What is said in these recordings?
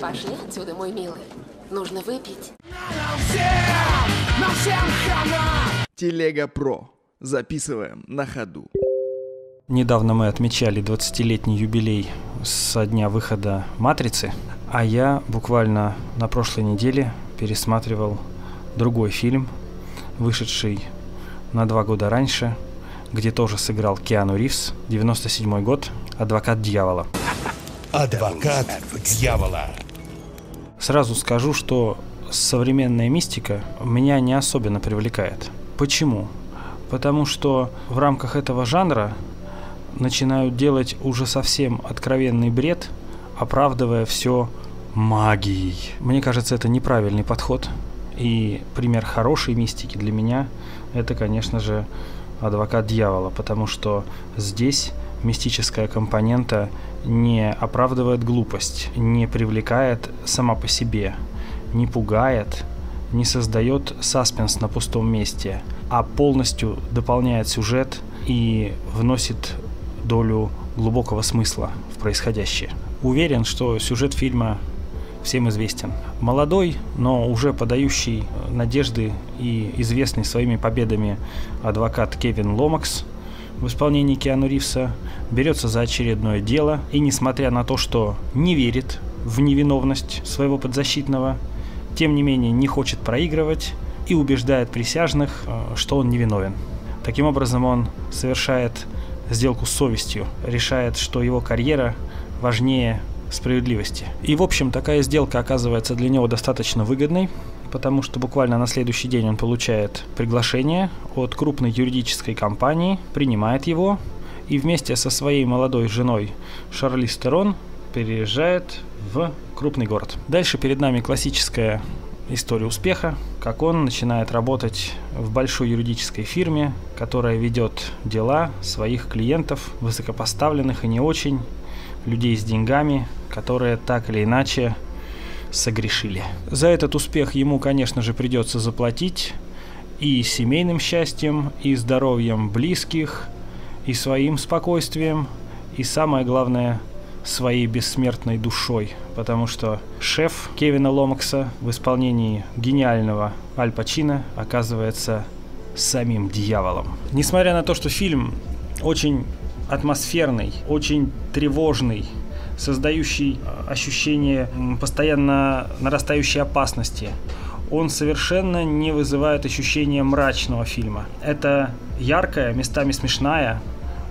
Пошли отсюда, мой милый. Нужно выпить. Телега Про. Записываем на ходу. Недавно мы отмечали 20-летний юбилей со дня выхода «Матрицы», а я буквально на прошлой неделе пересматривал другой фильм, вышедший на два года раньше, где тоже сыграл Киану Ривз, 97 год, «Адвокат дьявола». Адвокат дьявола. Сразу скажу, что современная мистика меня не особенно привлекает. Почему? Потому что в рамках этого жанра начинают делать уже совсем откровенный бред, оправдывая все магией. Мне кажется, это неправильный подход. И пример хорошей мистики для меня это, конечно же, адвокат дьявола, потому что здесь мистическая компонента не оправдывает глупость, не привлекает сама по себе, не пугает, не создает саспенс на пустом месте, а полностью дополняет сюжет и вносит долю глубокого смысла в происходящее. Уверен, что сюжет фильма всем известен. Молодой, но уже подающий надежды и известный своими победами адвокат Кевин Ломакс в исполнении Киану Ривса берется за очередное дело и, несмотря на то, что не верит в невиновность своего подзащитного, тем не менее не хочет проигрывать и убеждает присяжных, э, что он невиновен. Таким образом, он совершает сделку с совестью, решает, что его карьера важнее справедливости. И, в общем, такая сделка оказывается для него достаточно выгодной, потому что буквально на следующий день он получает приглашение от крупной юридической компании, принимает его и вместе со своей молодой женой Шарли Стерон переезжает в крупный город. Дальше перед нами классическая история успеха, как он начинает работать в большой юридической фирме, которая ведет дела своих клиентов, высокопоставленных и не очень, людей с деньгами, которые так или иначе согрешили. За этот успех ему, конечно же, придется заплатить и семейным счастьем, и здоровьем близких, и своим спокойствием, и самое главное, своей бессмертной душой, потому что шеф Кевина Ломакса в исполнении гениального Аль Пачино оказывается самим дьяволом. Несмотря на то, что фильм очень атмосферный, очень тревожный, создающий э, ощущение постоянно нарастающей опасности. Он совершенно не вызывает ощущения мрачного фильма. Это яркая, местами смешная,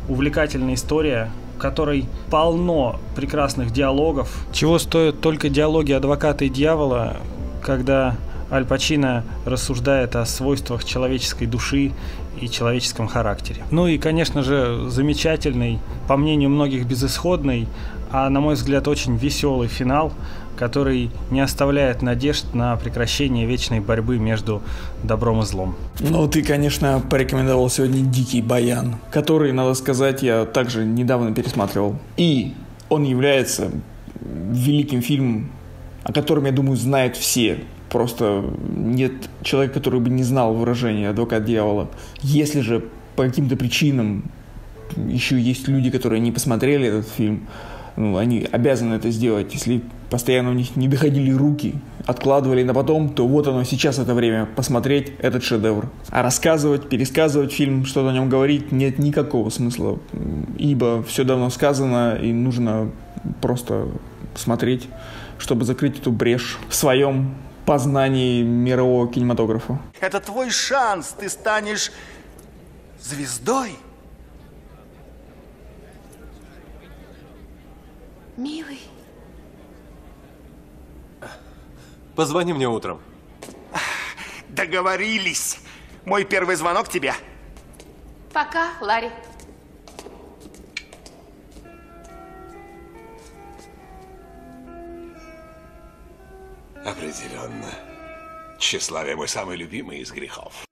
увлекательная история, в которой полно прекрасных диалогов. Чего стоят только диалоги адвоката и дьявола, когда Аль Пачино рассуждает о свойствах человеческой души и человеческом характере. Ну и, конечно же, замечательный, по мнению многих, безысходный, а, на мой взгляд, очень веселый финал, который не оставляет надежд на прекращение вечной борьбы между добром и злом. Ну, ты, конечно, порекомендовал сегодня «Дикий баян», который, надо сказать, я также недавно пересматривал. И он является великим фильмом, о котором, я думаю, знают все Просто нет человека, который бы не знал выражения «адвокат дьявола». Если же по каким-то причинам еще есть люди, которые не посмотрели этот фильм, ну, они обязаны это сделать. Если постоянно у них не доходили руки, откладывали на потом, то вот оно, сейчас это время посмотреть этот шедевр. А рассказывать, пересказывать фильм, что-то о нем говорить, нет никакого смысла, ибо все давно сказано, и нужно просто смотреть, чтобы закрыть эту брешь в своем познании мирового кинематографа. Это твой шанс, ты станешь звездой. Милый. Позвони мне утром. Договорились. Мой первый звонок тебе. Пока, Ларри. Определенно. Тщеславие мой самый любимый из грехов.